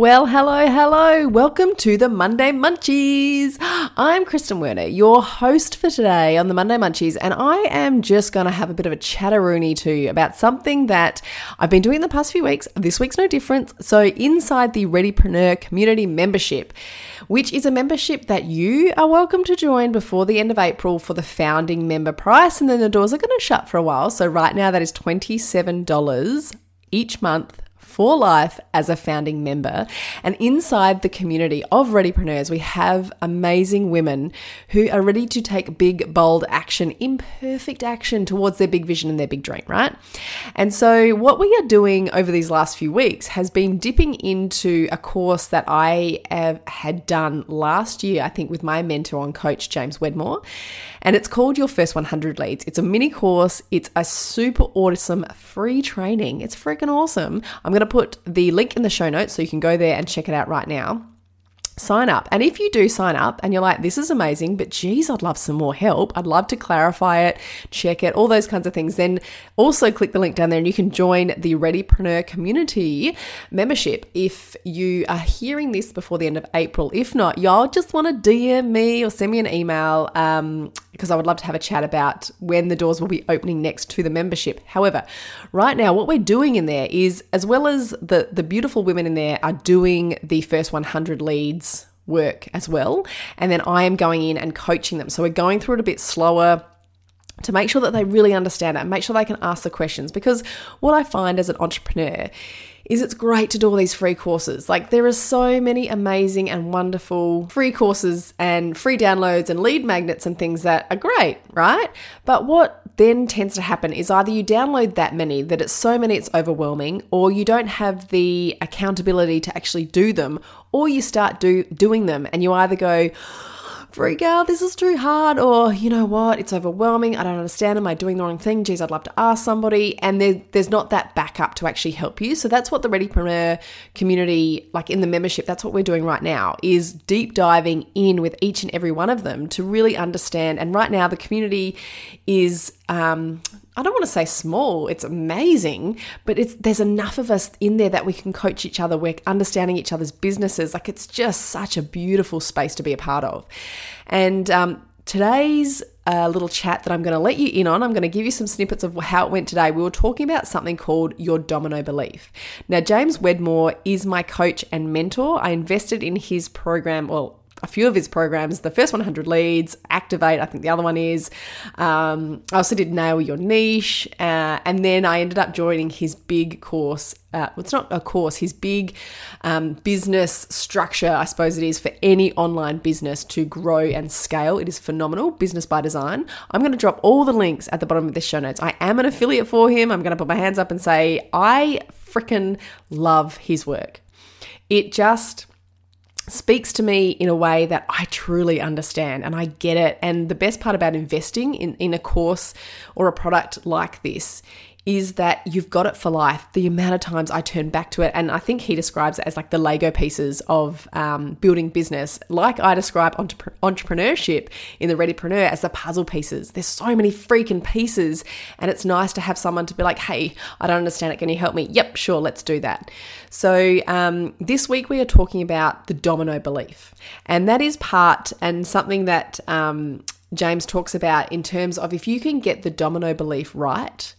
Well, hello, hello. Welcome to the Monday Munchies. I'm Kristen Werner, your host for today on the Monday Munchies, and I am just going to have a bit of a chatteroony to you about something that I've been doing the past few weeks. This week's no different. So, inside the Readypreneur Community Membership, which is a membership that you are welcome to join before the end of April for the founding member price, and then the doors are going to shut for a while. So, right now, that is $27 each month for life as a founding member. And inside the community of Readypreneurs, we have amazing women who are ready to take big, bold action, imperfect action towards their big vision and their big dream, right? And so, what we are doing over these last few weeks has been dipping into a course that I have, had done last year, I think, with my mentor and coach, James Wedmore. And it's called Your First 100 Leads. It's a mini course, it's a super awesome free training. It's freaking awesome. I'm going going to put the link in the show notes so you can go there and check it out right now sign up. And if you do sign up and you're like, this is amazing, but geez, I'd love some more help. I'd love to clarify it, check it, all those kinds of things. Then also click the link down there and you can join the Readypreneur community membership if you are hearing this before the end of April. If not, y'all just want to DM me or send me an email um, because I would love to have a chat about when the doors will be opening next to the membership. However, right now, what we're doing in there is, as well as the, the beautiful women in there are doing the first 100 leads work as well. And then I am going in and coaching them. So we're going through it a bit slower to make sure that they really understand it and make sure they can ask the questions. Because what I find as an entrepreneur is it's great to do all these free courses. Like there are so many amazing and wonderful free courses and free downloads and lead magnets and things that are great, right? But what then tends to happen is either you download that many that it's so many it's overwhelming or you don't have the accountability to actually do them or you start do doing them and you either go freak out, this is too hard, or you know what, it's overwhelming, I don't understand, am I doing the wrong thing? Geez, I'd love to ask somebody. And there, there's not that backup to actually help you. So that's what the Readypreneur community, like in the membership, that's what we're doing right now, is deep diving in with each and every one of them to really understand. And right now, the community is um, I don't want to say small, it's amazing, but it's there's enough of us in there that we can coach each other, we're understanding each other's businesses. Like it's just such a beautiful space to be a part of. And um, today's uh, little chat that I'm going to let you in on, I'm going to give you some snippets of how it went today. We were talking about something called your domino belief. Now, James Wedmore is my coach and mentor. I invested in his program, well, a few of his programs. The first 100 leads, Activate, I think the other one is. Um, I also did Nail Your Niche. Uh, and then I ended up joining his big course. Uh, well, it's not a course, his big um, business structure, I suppose it is, for any online business to grow and scale. It is phenomenal, Business by Design. I'm going to drop all the links at the bottom of the show notes. I am an affiliate for him. I'm going to put my hands up and say, I freaking love his work. It just speaks to me in a way that I truly understand and I get it. And the best part about investing in, in a course or a product like this is that you've got it for life. The amount of times I turn back to it, and I think he describes it as like the Lego pieces of um, building business, like I describe entre- entrepreneurship in the Readypreneur as the puzzle pieces. There's so many freaking pieces, and it's nice to have someone to be like, hey, I don't understand it. Can you help me? Yep, sure, let's do that. So um, this week we are talking about the domino belief, and that is part and something that um, James talks about in terms of if you can get the domino belief right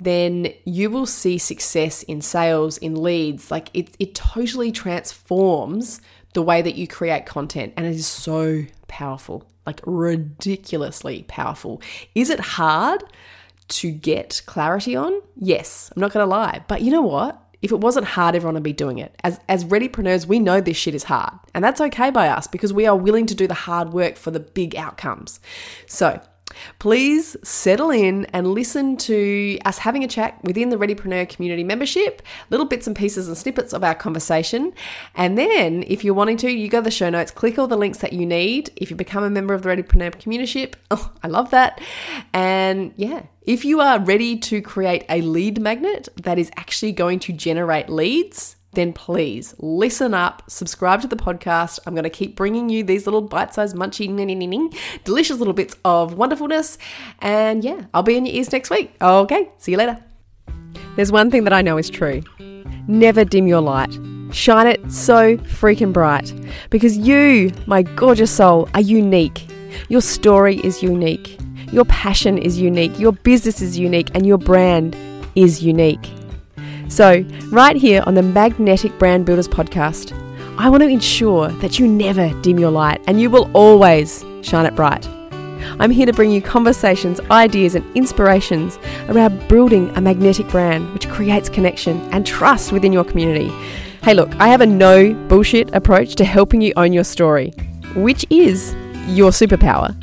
then you will see success in sales, in leads. Like it, it totally transforms the way that you create content. And it is so powerful, like ridiculously powerful. Is it hard to get clarity on? Yes, I'm not going to lie. But you know what? If it wasn't hard, everyone would be doing it. As, as readypreneurs, we know this shit is hard. And that's okay by us because we are willing to do the hard work for the big outcomes. So, Please settle in and listen to us having a chat within the Readypreneur community membership, little bits and pieces and snippets of our conversation. And then, if you're wanting to, you go to the show notes, click all the links that you need. If you become a member of the Readypreneur community, oh, I love that. And yeah, if you are ready to create a lead magnet that is actually going to generate leads, then please listen up, subscribe to the podcast. I'm going to keep bringing you these little bite sized, munchy, delicious little bits of wonderfulness. And yeah, I'll be in your ears next week. Okay, see you later. There's one thing that I know is true never dim your light. Shine it so freaking bright because you, my gorgeous soul, are unique. Your story is unique. Your passion is unique. Your business is unique. And your brand is unique. So, right here on the Magnetic Brand Builders podcast, I want to ensure that you never dim your light and you will always shine it bright. I'm here to bring you conversations, ideas, and inspirations around building a magnetic brand which creates connection and trust within your community. Hey, look, I have a no bullshit approach to helping you own your story, which is your superpower.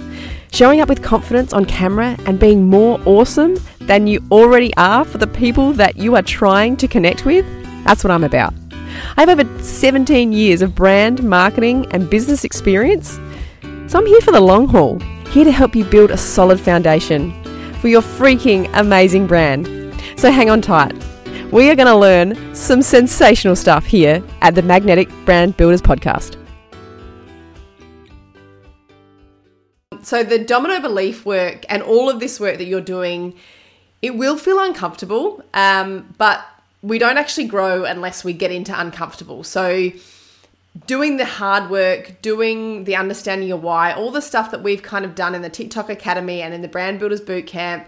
Showing up with confidence on camera and being more awesome than you already are for the people that you are trying to connect with, that's what I'm about. I have over 17 years of brand, marketing, and business experience, so I'm here for the long haul, here to help you build a solid foundation for your freaking amazing brand. So hang on tight. We are going to learn some sensational stuff here at the Magnetic Brand Builders Podcast. So, the domino belief work and all of this work that you're doing, it will feel uncomfortable, um, but we don't actually grow unless we get into uncomfortable. So, doing the hard work, doing the understanding of why, all the stuff that we've kind of done in the TikTok Academy and in the Brand Builders Bootcamp,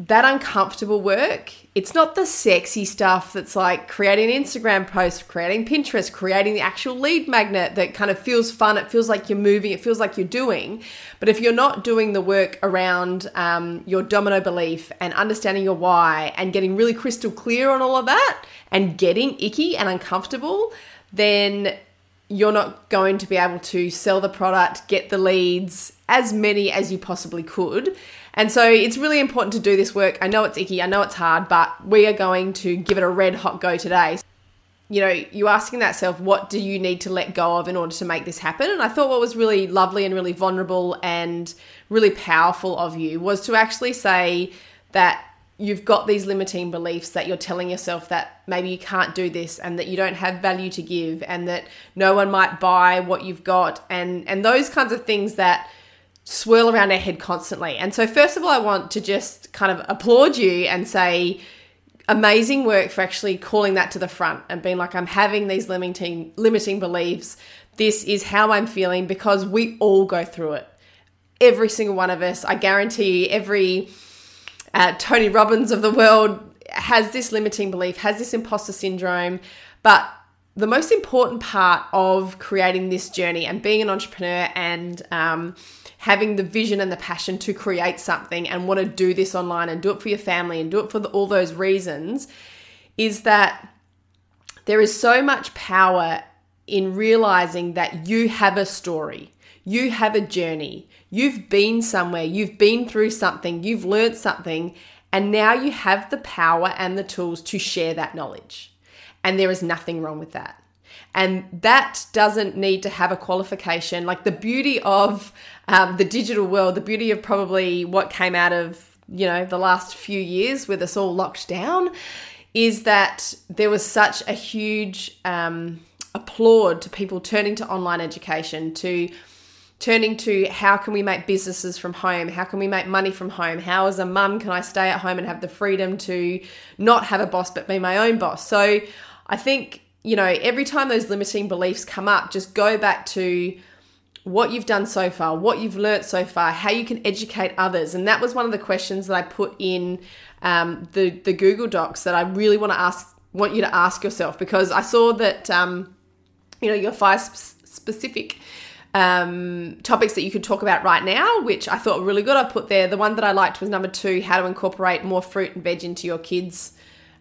that uncomfortable work, it's not the sexy stuff that's like creating an Instagram post, creating Pinterest, creating the actual lead magnet that kind of feels fun. It feels like you're moving, it feels like you're doing. But if you're not doing the work around um, your domino belief and understanding your why and getting really crystal clear on all of that and getting icky and uncomfortable, then you're not going to be able to sell the product, get the leads, as many as you possibly could. And so it's really important to do this work. I know it's icky, I know it's hard, but we are going to give it a red hot go today. You know, you asking that self, what do you need to let go of in order to make this happen? And I thought what was really lovely and really vulnerable and really powerful of you was to actually say that you've got these limiting beliefs that you're telling yourself that maybe you can't do this and that you don't have value to give and that no one might buy what you've got and and those kinds of things that swirl around our head constantly. And so, first of all, I want to just kind of applaud you and say, amazing work for actually calling that to the front and being like, I'm having these limiting limiting beliefs. This is how I'm feeling because we all go through it. Every single one of us. I guarantee every uh, Tony Robbins of the world has this limiting belief, has this imposter syndrome, but the most important part of creating this journey and being an entrepreneur and um, having the vision and the passion to create something and want to do this online and do it for your family and do it for the, all those reasons is that there is so much power in realizing that you have a story, you have a journey, you've been somewhere, you've been through something, you've learned something, and now you have the power and the tools to share that knowledge. And there is nothing wrong with that. And that doesn't need to have a qualification. Like the beauty of um, the digital world, the beauty of probably what came out of, you know, the last few years with us all locked down is that there was such a huge um, applaud to people turning to online education, to turning to how can we make businesses from home? How can we make money from home? How, as a mum, can I stay at home and have the freedom to not have a boss but be my own boss? So I think you know, every time those limiting beliefs come up, just go back to what you've done so far, what you've learnt so far, how you can educate others. And that was one of the questions that I put in um, the the Google Docs that I really want to ask, want you to ask yourself because I saw that um, you know your five sp- specific um, topics that you could talk about right now, which I thought were really good. I put there the one that I liked was number two: how to incorporate more fruit and veg into your kids'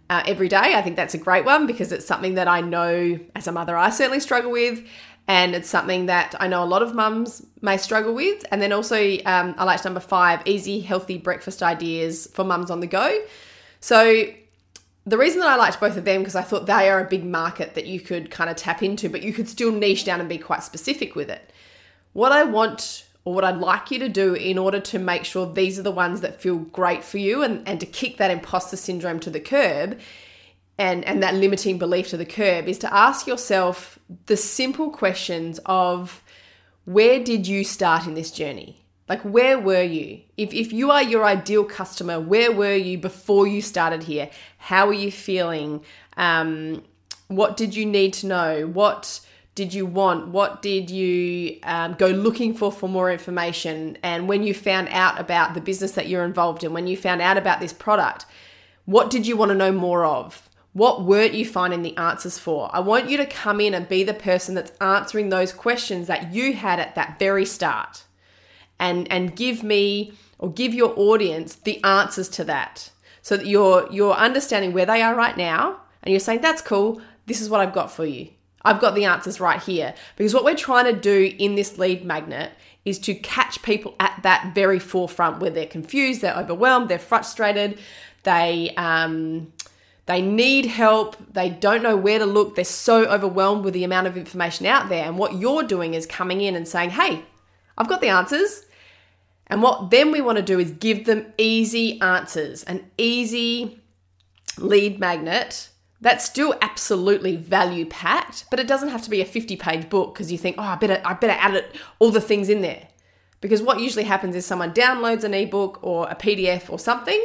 uh, every day. I think that's a great one because it's something that I know as a mother I certainly struggle with. And it's something that I know a lot of mums may struggle with. And then also, um, I liked number five easy, healthy breakfast ideas for mums on the go. So, the reason that I liked both of them because I thought they are a big market that you could kind of tap into, but you could still niche down and be quite specific with it. What I want or what I'd like you to do in order to make sure these are the ones that feel great for you and, and to kick that imposter syndrome to the curb and, and that limiting belief to the curb is to ask yourself the simple questions of where did you start in this journey? Like, where were you? If, if you are your ideal customer, where were you before you started here? How are you feeling? Um, what did you need to know? What did you want? What did you um, go looking for for more information? And when you found out about the business that you're involved in, when you found out about this product, what did you want to know more of? What weren't you finding the answers for? I want you to come in and be the person that's answering those questions that you had at that very start and, and give me or give your audience the answers to that so that you're, you're understanding where they are right now and you're saying, that's cool. This is what I've got for you. I've got the answers right here. Because what we're trying to do in this lead magnet is to catch people at that very forefront where they're confused, they're overwhelmed, they're frustrated, they um, they need help, they don't know where to look, they're so overwhelmed with the amount of information out there. And what you're doing is coming in and saying, "Hey, I've got the answers." And what then we want to do is give them easy answers, an easy lead magnet that's still absolutely value packed, but it doesn't have to be a 50 page book because you think, oh, I better, I better add it, all the things in there. Because what usually happens is someone downloads an ebook or a PDF or something,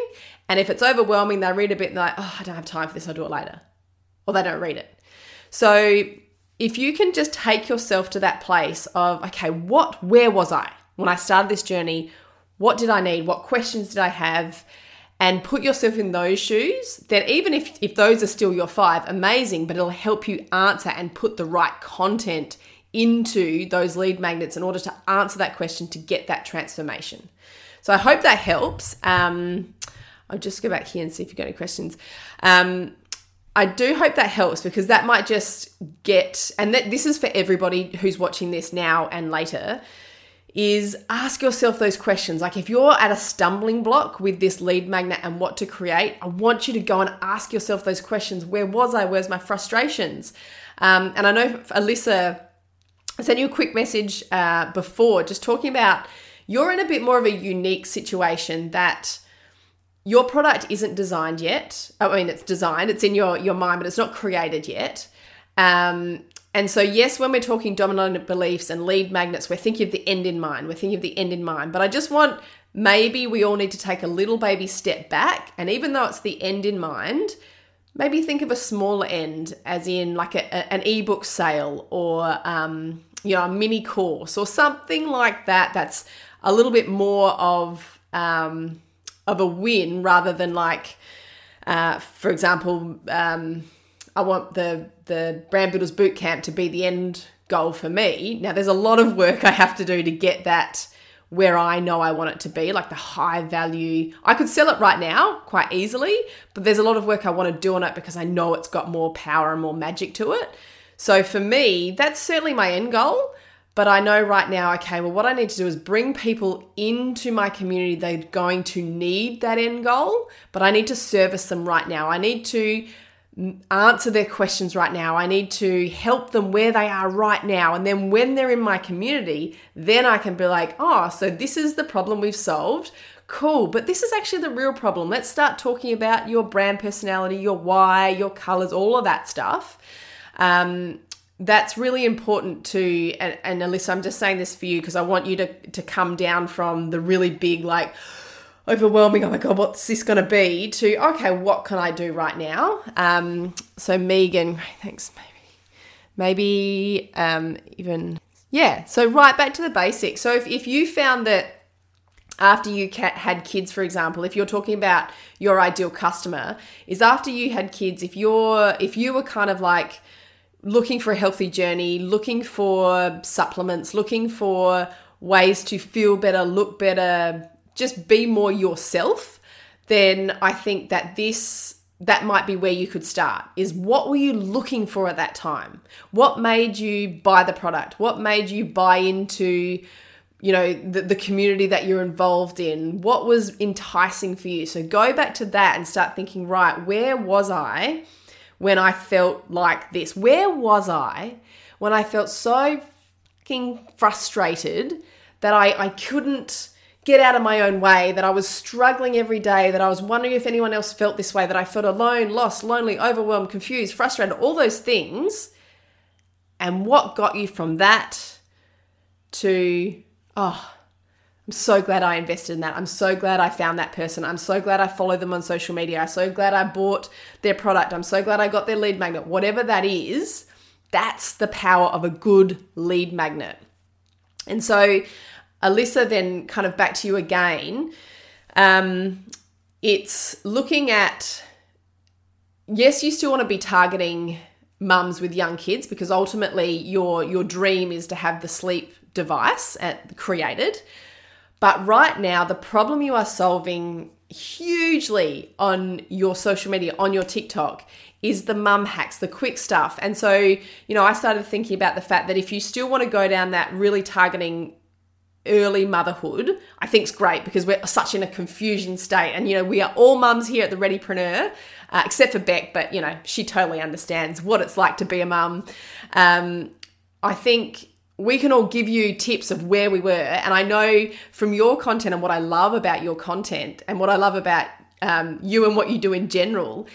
and if it's overwhelming, they read a bit and they're like, oh, I don't have time for this, I'll do it later. Or they don't read it. So if you can just take yourself to that place of, okay, what, where was I when I started this journey? What did I need? What questions did I have? And put yourself in those shoes, then even if, if those are still your five, amazing, but it'll help you answer and put the right content into those lead magnets in order to answer that question to get that transformation. So I hope that helps. Um, I'll just go back here and see if you've got any questions. Um, I do hope that helps because that might just get, and that, this is for everybody who's watching this now and later is ask yourself those questions. Like if you're at a stumbling block with this lead magnet and what to create, I want you to go and ask yourself those questions. Where was I? Where's my frustrations? Um, and I know Alyssa sent you a quick message uh, before just talking about you're in a bit more of a unique situation that your product isn't designed yet. I mean, it's designed, it's in your, your mind, but it's not created yet. Um, and so, yes, when we're talking domino beliefs and lead magnets, we're thinking of the end in mind. We're thinking of the end in mind. But I just want maybe we all need to take a little baby step back. And even though it's the end in mind, maybe think of a smaller end, as in like a, a, an ebook sale or, um, you know, a mini course or something like that. That's a little bit more of, um, of a win rather than like, uh, for example, um, I want the the brand builders boot camp to be the end goal for me. Now there's a lot of work I have to do to get that where I know I want it to be, like the high value. I could sell it right now quite easily, but there's a lot of work I want to do on it because I know it's got more power and more magic to it. So for me, that's certainly my end goal. But I know right now, okay, well, what I need to do is bring people into my community. They're going to need that end goal, but I need to service them right now. I need to answer their questions right now. I need to help them where they are right now. And then when they're in my community, then I can be like, oh, so this is the problem we've solved. Cool, but this is actually the real problem. Let's start talking about your brand personality, your why, your colors, all of that stuff. Um, that's really important to, and, and Alyssa, I'm just saying this for you because I want you to, to come down from the really big, like, overwhelming, oh my God, what's this going to be, to, okay, what can I do right now? Um, so, Megan, thanks, maybe, maybe um, even, yeah, so right back to the basics. So, if, if you found that after you had kids, for example, if you're talking about your ideal customer, is after you had kids, if you're, if you were kind of like, looking for a healthy journey, looking for supplements, looking for ways to feel better, look better, just be more yourself, then I think that this that might be where you could start is what were you looking for at that time? What made you buy the product? What made you buy into you know the, the community that you're involved in? What was enticing for you? So go back to that and start thinking right where was i when i felt like this? Where was i when i felt so fucking frustrated that i i couldn't get out of my own way, that I was struggling every day, that I was wondering if anyone else felt this way, that I felt alone, lost, lonely, overwhelmed, confused, frustrated, all those things. And what got you from that to, oh, I'm so glad I invested in that. I'm so glad I found that person. I'm so glad I followed them on social media. I'm so glad I bought their product. I'm so glad I got their lead magnet. Whatever that is, that's the power of a good lead magnet. And so, Alyssa, then kind of back to you again. Um, it's looking at, yes, you still want to be targeting mums with young kids because ultimately your your dream is to have the sleep device at, created but right now, the problem you are solving hugely on your social media, on your TikTok, is the mum hacks, the quick stuff. And so, you know, I started thinking about the fact that if you still want to go down that really targeting early motherhood, I think it's great because we're such in a confusion state. And, you know, we are all mums here at the Readypreneur, uh, except for Beck, but, you know, she totally understands what it's like to be a mum. Um, I think we can all give you tips of where we were. And I know from your content and what I love about your content and what I love about um, you and what you do in general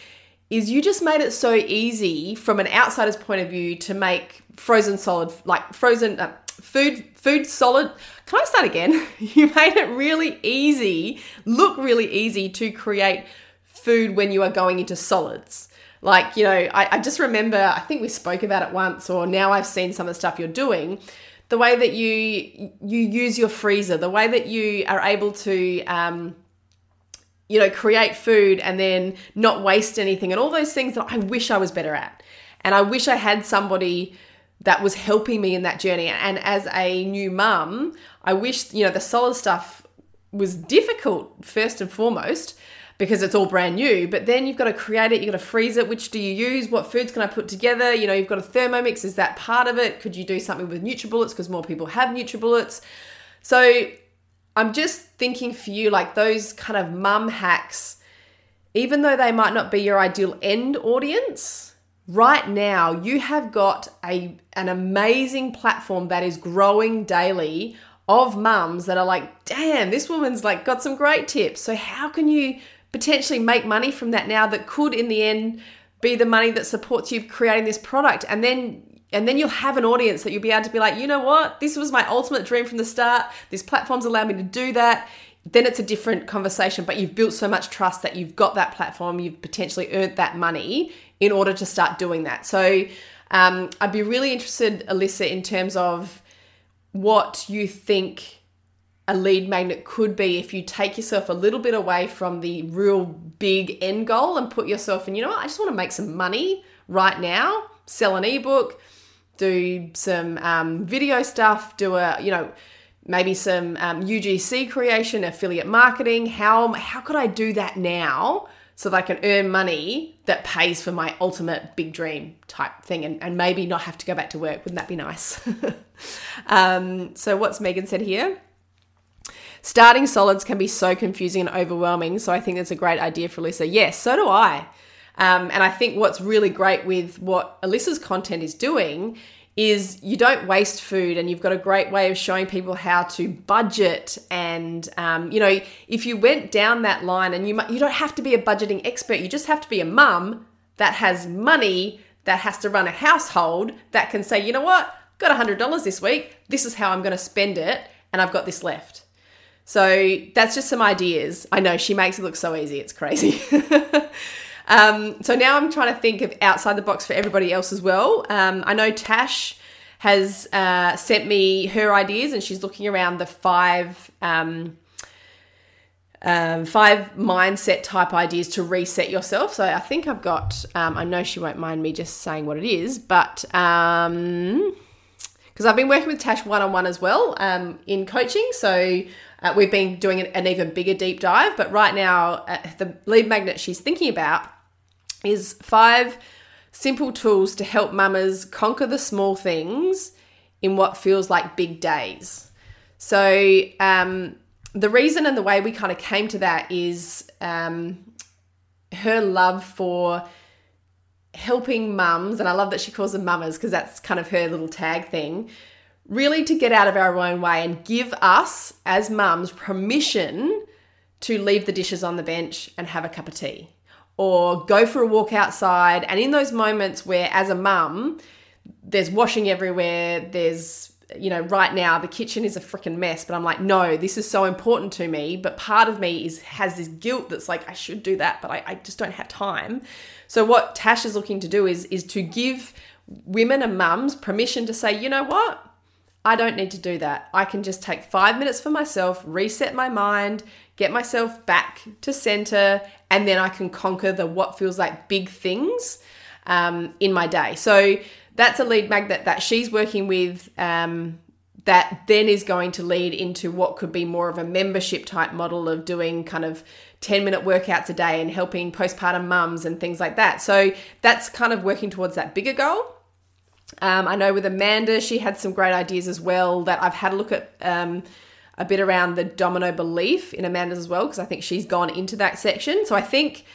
is you just made it so easy from an outsider's point of view to make frozen solid, like frozen uh, food, food solid. Can I start again? you made it really easy, look really easy to create food when you are going into solids. Like, you know, I, I just remember, I think we spoke about it once, or now I've seen some of the stuff you're doing. The way that you you use your freezer, the way that you are able to um, you know, create food and then not waste anything and all those things that I wish I was better at. And I wish I had somebody that was helping me in that journey. And as a new mum, I wish, you know, the solid stuff was difficult first and foremost because it's all brand new. But then you've got to create it, you've got to freeze it. Which do you use? What foods can I put together? You know, you've got a Thermomix. Is that part of it? Could you do something with NutriBullets because more people have NutriBullets? So I'm just thinking for you, like those kind of mum hacks, even though they might not be your ideal end audience, right now you have got a an amazing platform that is growing daily of mums that are like, damn, this woman's like got some great tips. So how can you potentially make money from that now that could in the end be the money that supports you creating this product? And then and then you'll have an audience that you'll be able to be like you know what? This was my ultimate dream from the start. This platform's allowed me to do that. Then it's a different conversation but you've built so much trust that you've got that platform you've potentially earned that money in order to start doing that. So um, i'd be really interested alyssa in terms of what you think a lead magnet could be if you take yourself a little bit away from the real big end goal and put yourself in, you know what, I just want to make some money right now, sell an ebook, do some um, video stuff, do a, you know, maybe some um, UGC creation, affiliate marketing. How, how could I do that now so that I can earn money that pays for my ultimate big dream type thing and, and maybe not have to go back to work? Wouldn't that be nice? um, so, what's Megan said here? Starting solids can be so confusing and overwhelming. So I think it's a great idea for Alyssa. Yes, so do I. Um, and I think what's really great with what Alyssa's content is doing is you don't waste food and you've got a great way of showing people how to budget and um, you know if you went down that line and you you don't have to be a budgeting expert. You just have to be a mum that has money that has to run a household that can say you know what? Got $100 this week. This is how i'm going to spend it and i've got this left. So that's just some ideas. I know she makes it look so easy, it's crazy. um, so now I'm trying to think of outside the box for everybody else as well. Um, I know Tash has uh, sent me her ideas and she's looking around the five. Um, um, five mindset type ideas to reset yourself. So I think I've got, um, I know she won't mind me just saying what it is, but um, because I've been working with Tash one on one as well um, in coaching. So uh, we've been doing an, an, even bigger deep dive, but right now, uh, the lead magnet she's thinking about is five simple tools to help mamas conquer the small things in what feels like big days. So, um, the reason and the way we kind of came to that is um, her love for helping mums, and I love that she calls them mamas because that's kind of her little tag thing really to get out of our own way and give us as mums permission to leave the dishes on the bench and have a cup of tea or go for a walk outside. And in those moments where, as a mum, there's washing everywhere, there's you know, right now the kitchen is a freaking mess, but I'm like, no, this is so important to me. But part of me is has this guilt that's like, I should do that, but I, I just don't have time. So what Tash is looking to do is is to give women and mums permission to say, you know what? I don't need to do that. I can just take five minutes for myself, reset my mind, get myself back to center, and then I can conquer the what feels like big things um, in my day. So that's a lead magnet that she's working with. Um, that then is going to lead into what could be more of a membership type model of doing kind of 10 minute workouts a day and helping postpartum mums and things like that. So that's kind of working towards that bigger goal. Um, I know with Amanda, she had some great ideas as well that I've had a look at um, a bit around the domino belief in Amanda's as well, because I think she's gone into that section. So I think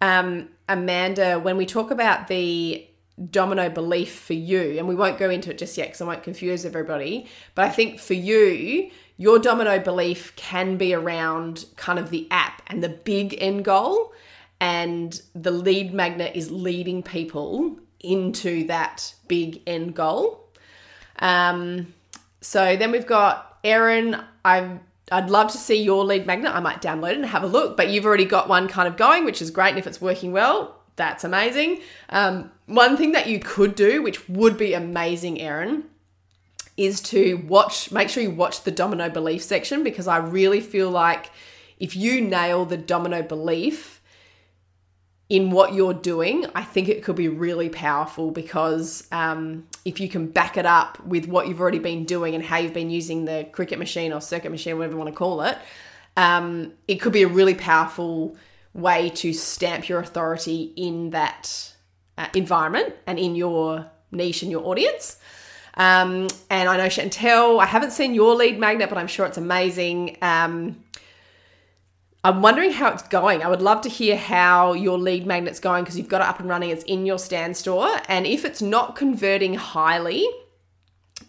um, Amanda, when we talk about the domino belief for you, and we won't go into it just yet because I won't confuse everybody, but I think for you, your domino belief can be around kind of the app and the big end goal. And the lead magnet is leading people into that big end goal. Um, so then we've got Erin. i I'd love to see your lead magnet. I might download it and have a look, but you've already got one kind of going, which is great. And if it's working well, that's amazing. Um, one thing that you could do, which would be amazing, Erin, is to watch, make sure you watch the domino belief section because I really feel like if you nail the domino belief in what you're doing, I think it could be really powerful because um, if you can back it up with what you've already been doing and how you've been using the Cricut machine or circuit machine, whatever you want to call it, um, it could be a really powerful way to stamp your authority in that uh, environment and in your niche and your audience. Um, and I know Chantel, I haven't seen your lead magnet, but I'm sure it's amazing. Um, I'm wondering how it's going. I would love to hear how your lead magnet's going because you've got it up and running. It's in your Stan Store. And if it's not converting highly,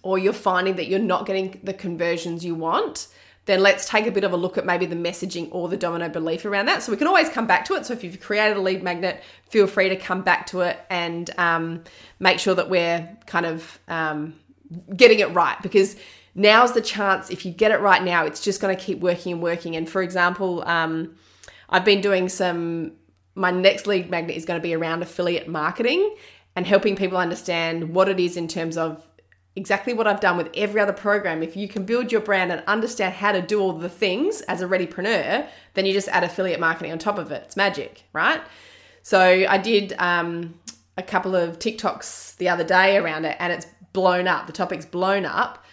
or you're finding that you're not getting the conversions you want, then let's take a bit of a look at maybe the messaging or the domino belief around that. So we can always come back to it. So if you've created a lead magnet, feel free to come back to it and um, make sure that we're kind of um, getting it right because now's the chance. If you get it right now, it's just going to keep working and working. And for example, um, I've been doing some, my next lead magnet is going to be around affiliate marketing and helping people understand what it is in terms of exactly what I've done with every other program. If you can build your brand and understand how to do all the things as a readypreneur, then you just add affiliate marketing on top of it. It's magic, right? So I did um, a couple of TikToks the other day around it, and it's blown up. The topic's blown up.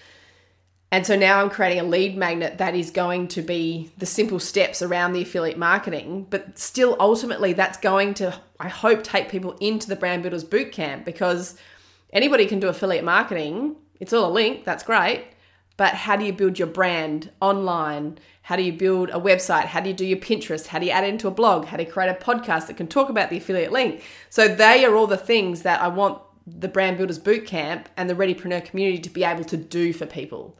And so now I'm creating a lead magnet that is going to be the simple steps around the affiliate marketing, but still ultimately that's going to, I hope, take people into the Brand Builders Bootcamp because anybody can do affiliate marketing. It's all a link, that's great. But how do you build your brand online? How do you build a website? How do you do your Pinterest? How do you add into a blog? How do you create a podcast that can talk about the affiliate link? So they are all the things that I want the Brand Builders Bootcamp and the Readypreneur community to be able to do for people.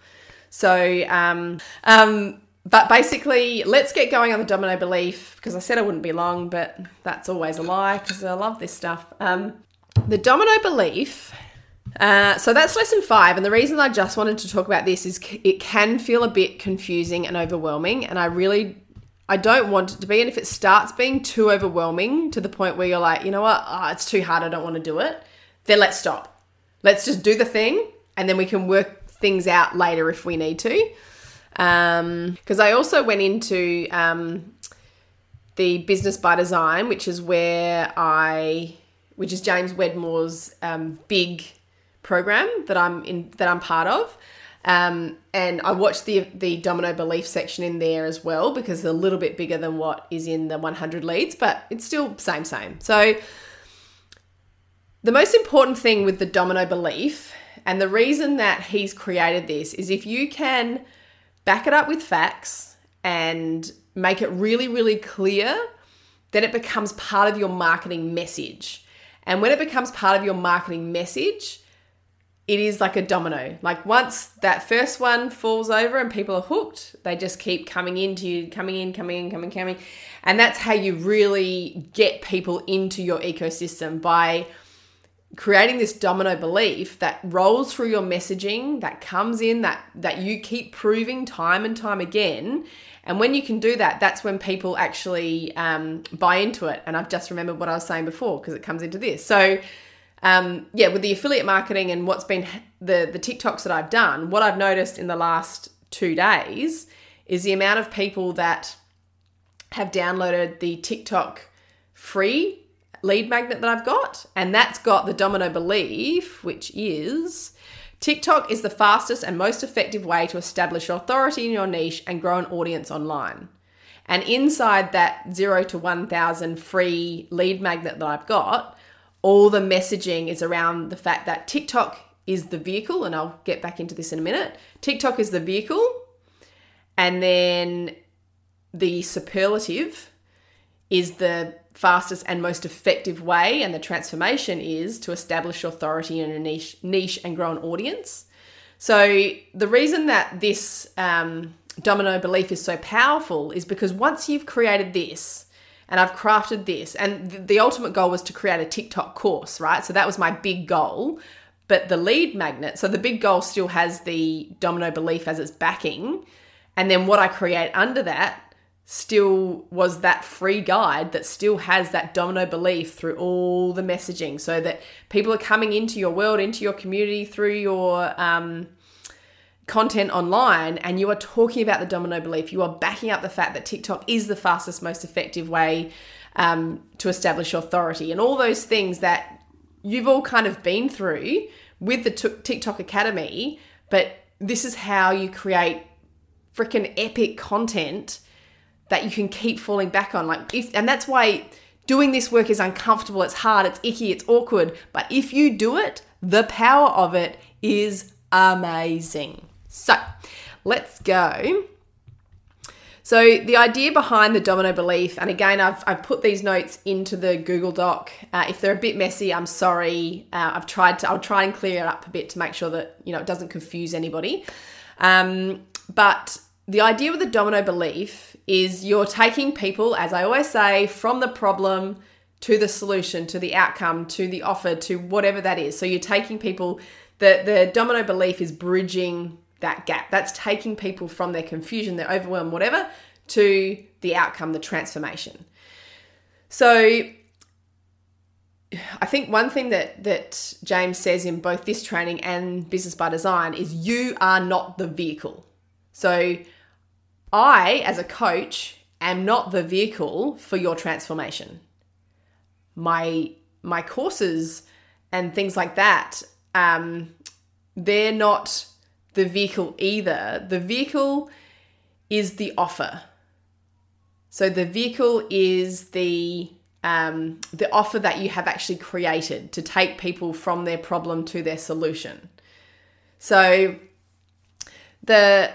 So, um, um, but basically, let's get going on the domino belief because I said I wouldn't be long, but that's always a lie because I love this stuff. Um, the domino belief. Uh, so that's lesson five. And the reason I just wanted to talk about this is c- it can feel a bit confusing and overwhelming. And I really, I don't want it to be. And if it starts being too overwhelming to the point where you're like, you know what, oh, it's too hard, I don't want to do it, then let's stop. Let's just do the thing and then we can work things out later if we need to. Because um, I also went into um, the Business by Design, which is where I which is James Wedmore's um, big program that I'm in that I'm part of. Um, and I watched the the domino belief section in there as well because it's a little bit bigger than what is in the 100 leads, but it's still same same. So the most important thing with the domino belief and the reason that he's created this is if you can back it up with facts and make it really really clear, then it becomes part of your marketing message. And when it becomes part of your marketing message, it is like a domino. Like once that first one falls over and people are hooked, they just keep coming into you, coming in, coming in, coming, coming. And that's how you really get people into your ecosystem by creating this domino belief that rolls through your messaging that comes in that that you keep proving time and time again. And when you can do that that's when people actually um, buy into it. And i've just remembered what i was saying before because it comes into this. So um, yeah with the affiliate marketing and what's been the the tiktoks that i've done what i've noticed in the last two days is the amount of people that have downloaded the tiktok free lead magnet that I've got, and that's got the domino belief, which is TikTok is the fastest and most effective way to establish authority in your niche and grow an audience online. And inside that 0 to 1000 free lead magnet that I've got, all the messaging is around the fact that TikTok is the vehicle, and I'll get back into this in a minute. TikTok is the vehicle, and then the superlative is the fastest and most effective way and the transformation is to establish authority in a niche, niche and grow an audience. So the reason that this um, domino belief is so powerful is because once you've created this and I've crafted this, and the ultimate goal was to create a TikTok course, right? So that was my big goal. But the lead magnet, so the big goal still has the domino belief as its backing. And then what I create under that still was that free guide that still has that domino belief through all the messaging so that people are coming into your world into your community through your um, content online and you are talking about the domino belief. You are backing up the fact that tiktok is the fastest most effective way um, to establish authority and all those things that you've all kind of been through with the tiktok academy but this is how you create freaking epic content that you can keep falling back on. Like if and that's why doing this work is uncomfortable, it's hard, it's icky, it's awkward. But if you do it, the power of it is amazing. So let's go. So, the idea behind the domino belief, and again, I've, I've put these notes into the Google Doc. Uh, if they're a bit messy, I'm sorry. Uh, I've tried to, I'll try and clear it up a bit to make sure that, you know, it doesn't confuse anybody. Um, but the idea with the domino belief is you're taking people, as I always say, from the problem to the solution, to the outcome, to the offer, to whatever that is. So you're taking people, the, the domino belief is bridging that gap. That's taking people from their confusion, their overwhelm, whatever, to the outcome, the transformation. So I think one thing that that James says in both this training and Business by Design is you are not the vehicle. So I, as a coach, am not the vehicle for your transformation. My my courses and things like that, um, they're not the vehicle either. The vehicle is the offer. So the vehicle is the um, the offer that you have actually created to take people from their problem to their solution. So the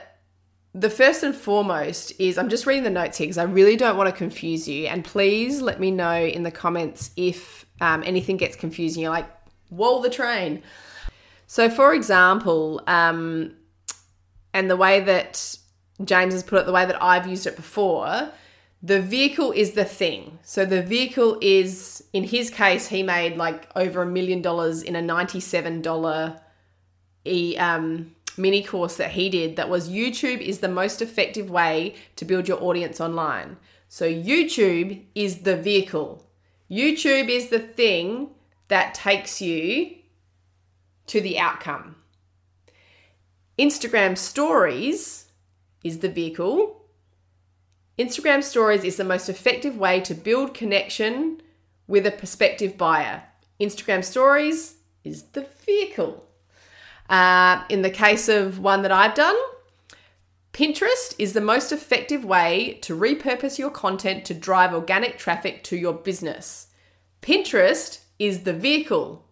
the first and foremost is I'm just reading the notes here because I really don't want to confuse you. And please let me know in the comments if um, anything gets confusing. You're like, whoa, the train. So, for example, um, and the way that James has put it, the way that I've used it before, the vehicle is the thing. So, the vehicle is, in his case, he made like over a million dollars in a $97 e, um, mini course that he did that was YouTube is the most effective way to build your audience online. So, YouTube is the vehicle, YouTube is the thing that takes you to the outcome. Instagram stories is the vehicle. Instagram stories is the most effective way to build connection with a prospective buyer. Instagram stories is the vehicle. Uh, in the case of one that I've done, Pinterest is the most effective way to repurpose your content to drive organic traffic to your business. Pinterest is the vehicle.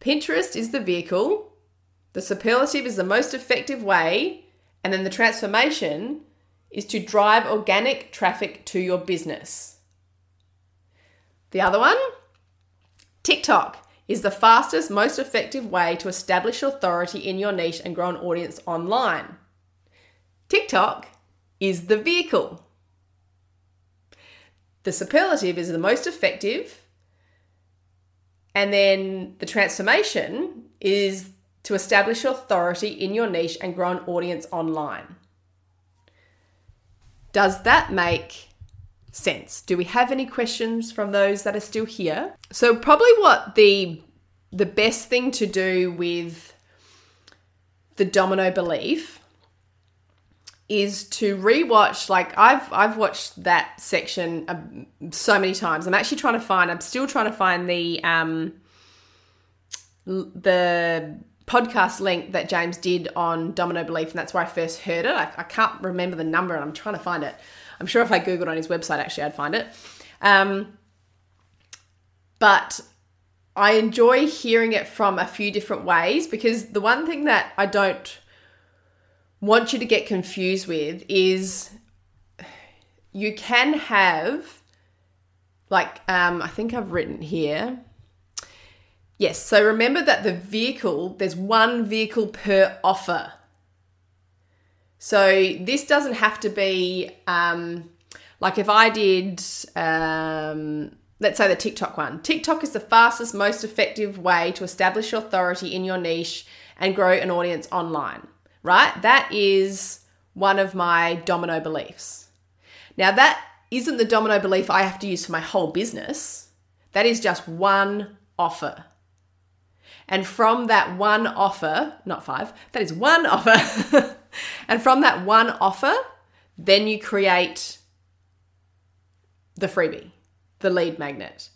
Pinterest is the vehicle. The superlative is the most effective way. And then the transformation is to drive organic traffic to your business. The other one, TikTok is the fastest, most effective way to establish authority in your niche and grow an audience online. TikTok is the vehicle. The superlative is the most effective, And then the transformation is to establish authority in your niche and grow an audience online. Does that make sense? Do we have any questions from those that are still here? So probably what the the best thing to do with the domino belief is to rewatch like I've I've watched that section uh, so many times. I'm actually trying to find I'm still trying to find the um the podcast link that James did on domino belief and that's where I first heard it. I, I can't remember the number and I'm trying to find it. I'm sure if I googled on his website actually I'd find it. Um but I enjoy hearing it from a few different ways because the one thing that I don't want you to get confused with is you can have like um, I think I've written here. Yes, so remember that the vehicle, there's one vehicle per offer. So this doesn't have to be um, like if I did, um, let's say the TikTok one. TikTok is the fastest, most effective way to establish authority in your niche and grow an audience online right? That is one of my domino beliefs. Now, that isn't the domino belief I have to use for my whole business. That is just one offer. And from that one offer, not five, that is one offer. and from that one offer, then you create the freebie, the lead magnet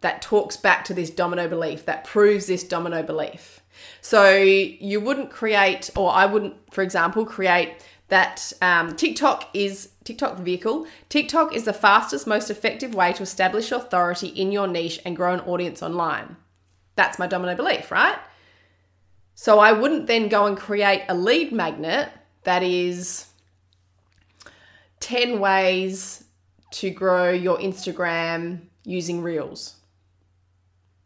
that talks back to this domino belief, that proves this domino belief. So you wouldn't create, or I wouldn't, for example, create that um, TikTok is TikTok vehicle. TikTok is the fastest, most effective way to establish authority in your niche and grow an audience online. That's my domino belief, right? So I wouldn't then go and create a lead magnet that is 10 ways to grow your Instagram using Reels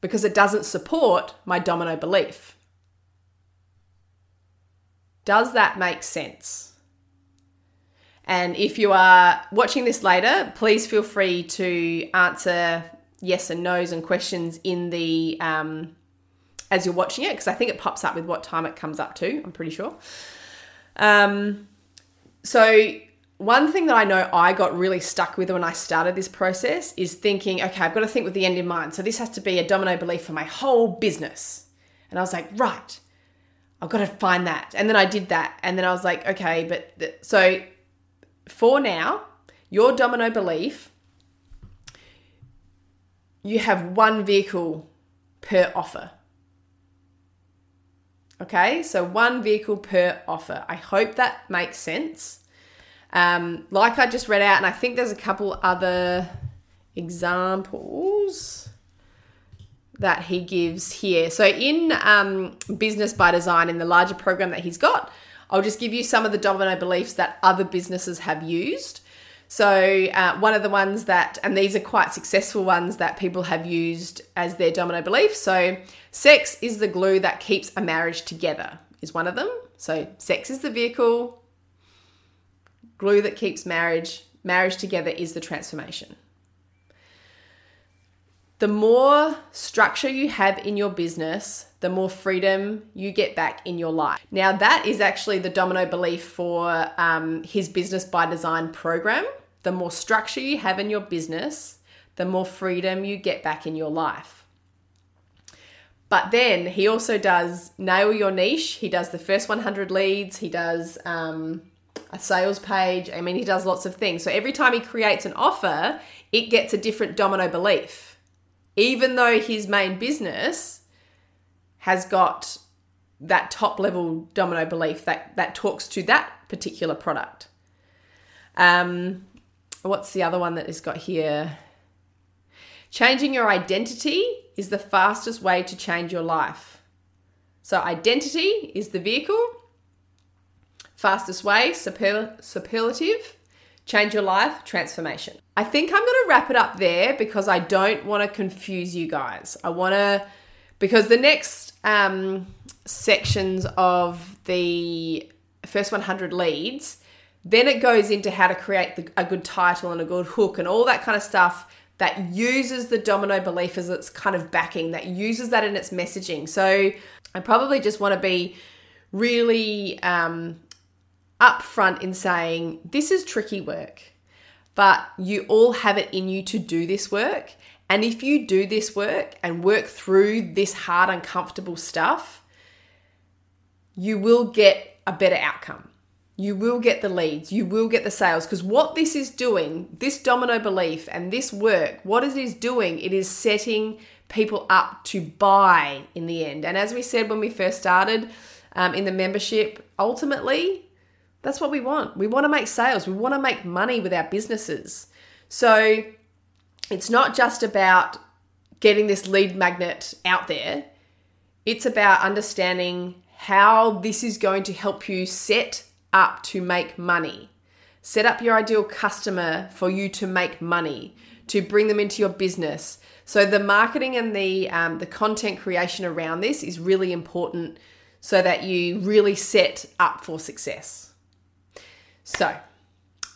because it doesn't support my domino belief. Does that make sense? And if you are watching this later, please feel free to answer yes and no's and questions in the um, as you're watching it because I think it pops up with what time it comes up to. I'm pretty sure. Um, so one thing that I know I got really stuck with when I started this process is thinking, okay, I've got to think with the end in mind. So this has to be a domino belief for my whole business. And I was like, right, I've got to find that. And then I did that. And then I was like, okay, but th- so for now, your domino belief, you have one vehicle per offer. Okay, so one vehicle per offer. I hope that makes sense. Um, like I just read out, and I think there's a couple other examples that he gives here. So, in um, Business by Design, in the larger program that he's got, I'll just give you some of the domino beliefs that other businesses have used. So, uh, one of the ones that, and these are quite successful ones that people have used as their domino belief. So, sex is the glue that keeps a marriage together, is one of them. So, sex is the vehicle, glue that keeps marriage, marriage together is the transformation the more structure you have in your business, the more freedom you get back in your life. Now, that is actually the domino belief for um, his Business by Design program. The more structure you have in your business, the more freedom you get back in your life. But then he also does nail your niche. He does the first 100 leads. He does um, a sales page. I mean, he does lots of things. So every time he creates an offer, it gets a different domino belief even though his main business has got that top level domino belief that that talks to that particular product. Um, what's the other one that has got here? Changing your identity is the fastest way to change your life. So, identity is the vehicle, fastest way, super, superlative, change your life, transformation. I think I'm going to wrap it up there because I don't want to confuse you guys. I want to, because the next um, sections of the first 100 leads, then it goes into how to create the, a good title and a good hook and all that kind of stuff that uses the domino belief as its kind of backing, that uses that in its messaging. So I probably just want to be really um, upfront in saying this is tricky work, but you all have it in you to do this work. And if you do this work and work through this hard, uncomfortable stuff, you will get a better outcome. You will get the leads, you will get the sales. Because what this is doing, this domino belief and this work, what it is doing, it is setting people up to buy in the end. And as we said when we first started um, in the membership, ultimately, that's what we want. We want to make sales, we want to make money with our businesses. So it's not just about getting this lead magnet out there, it's about understanding how this is going to help you set up to make money. Set up your ideal customer for you to make money, to bring them into your business. So the marketing and the um, the content creation around this is really important, so that you really set up for success. So.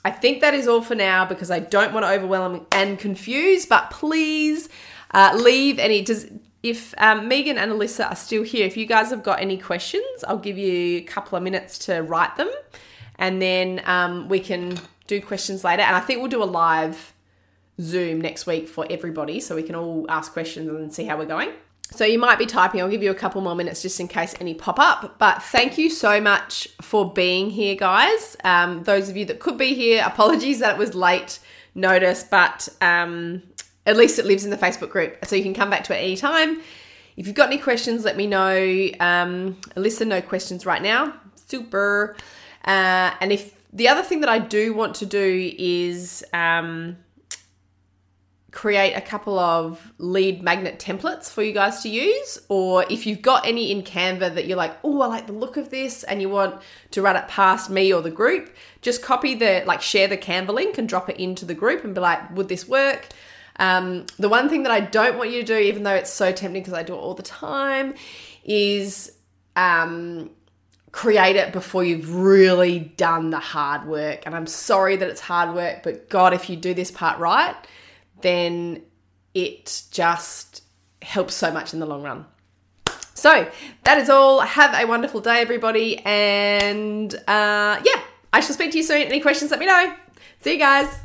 I think that is all for now because I don't want to overwhelm and confuse, but please uh, leave any. Does if um, Megan and Alyssa are still here, if you guys have got any questions, I'll give you a couple of minutes to write them and then um, we can do questions later. And I think we'll do a live Zoom next week for everybody so we can all ask questions and see how we're going. So you might be typing, I'll give you a couple more minutes just in case any pop up. But thank you so much for being here, guys. Um, those of you that could be here, apologies that it was late notice, but um, at least it lives in the Facebook group, so you can come back to it anytime. If you've got any questions, let me know. Um, Alyssa, no questions right now. Super. Uh, and if the other thing that I do want to do is um, create a couple of lead magnet templates for you guys to use. Or if you've got any in Canva that you're like, oh, I like the look of this, and you want to run it past me or the group, just copy the, like, share the Canva link and drop it into the group and be like, would this work? Um, the one thing that I don't want you to do, even though it's so tempting because I do it all the time, is um, create it before you've really done the hard work. And I'm sorry that it's hard work, but God, if you do this part right, then it just helps so much in the long run. So that is all. Have a wonderful day, everybody. And uh, yeah, I shall speak to you soon. Any questions, let me know. See you guys.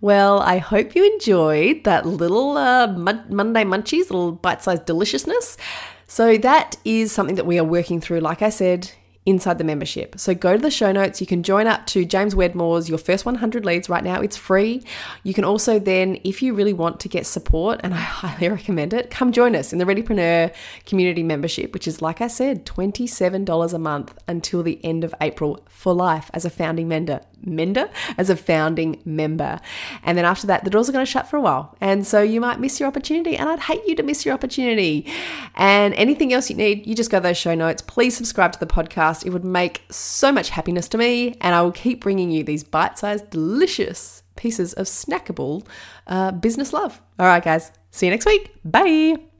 Well, I hope you enjoyed that little uh, Monday munchies, little bite sized deliciousness. So, that is something that we are working through, like I said, inside the membership. So go to the show notes. You can join up to James Wedmore's Your First 100 Leads right now. It's free. You can also then, if you really want to get support, and I highly recommend it, come join us in the Readypreneur community membership, which is, like I said, $27 a month until the end of April for life as a founding member. Mender as a founding member. And then after that, the doors are going to shut for a while. And so you might miss your opportunity. And I'd hate you to miss your opportunity. And anything else you need, you just go to those show notes. Please subscribe to the podcast. It would make so much happiness to me. And I will keep bringing you these bite sized, delicious pieces of snackable uh, business love. All right, guys. See you next week. Bye.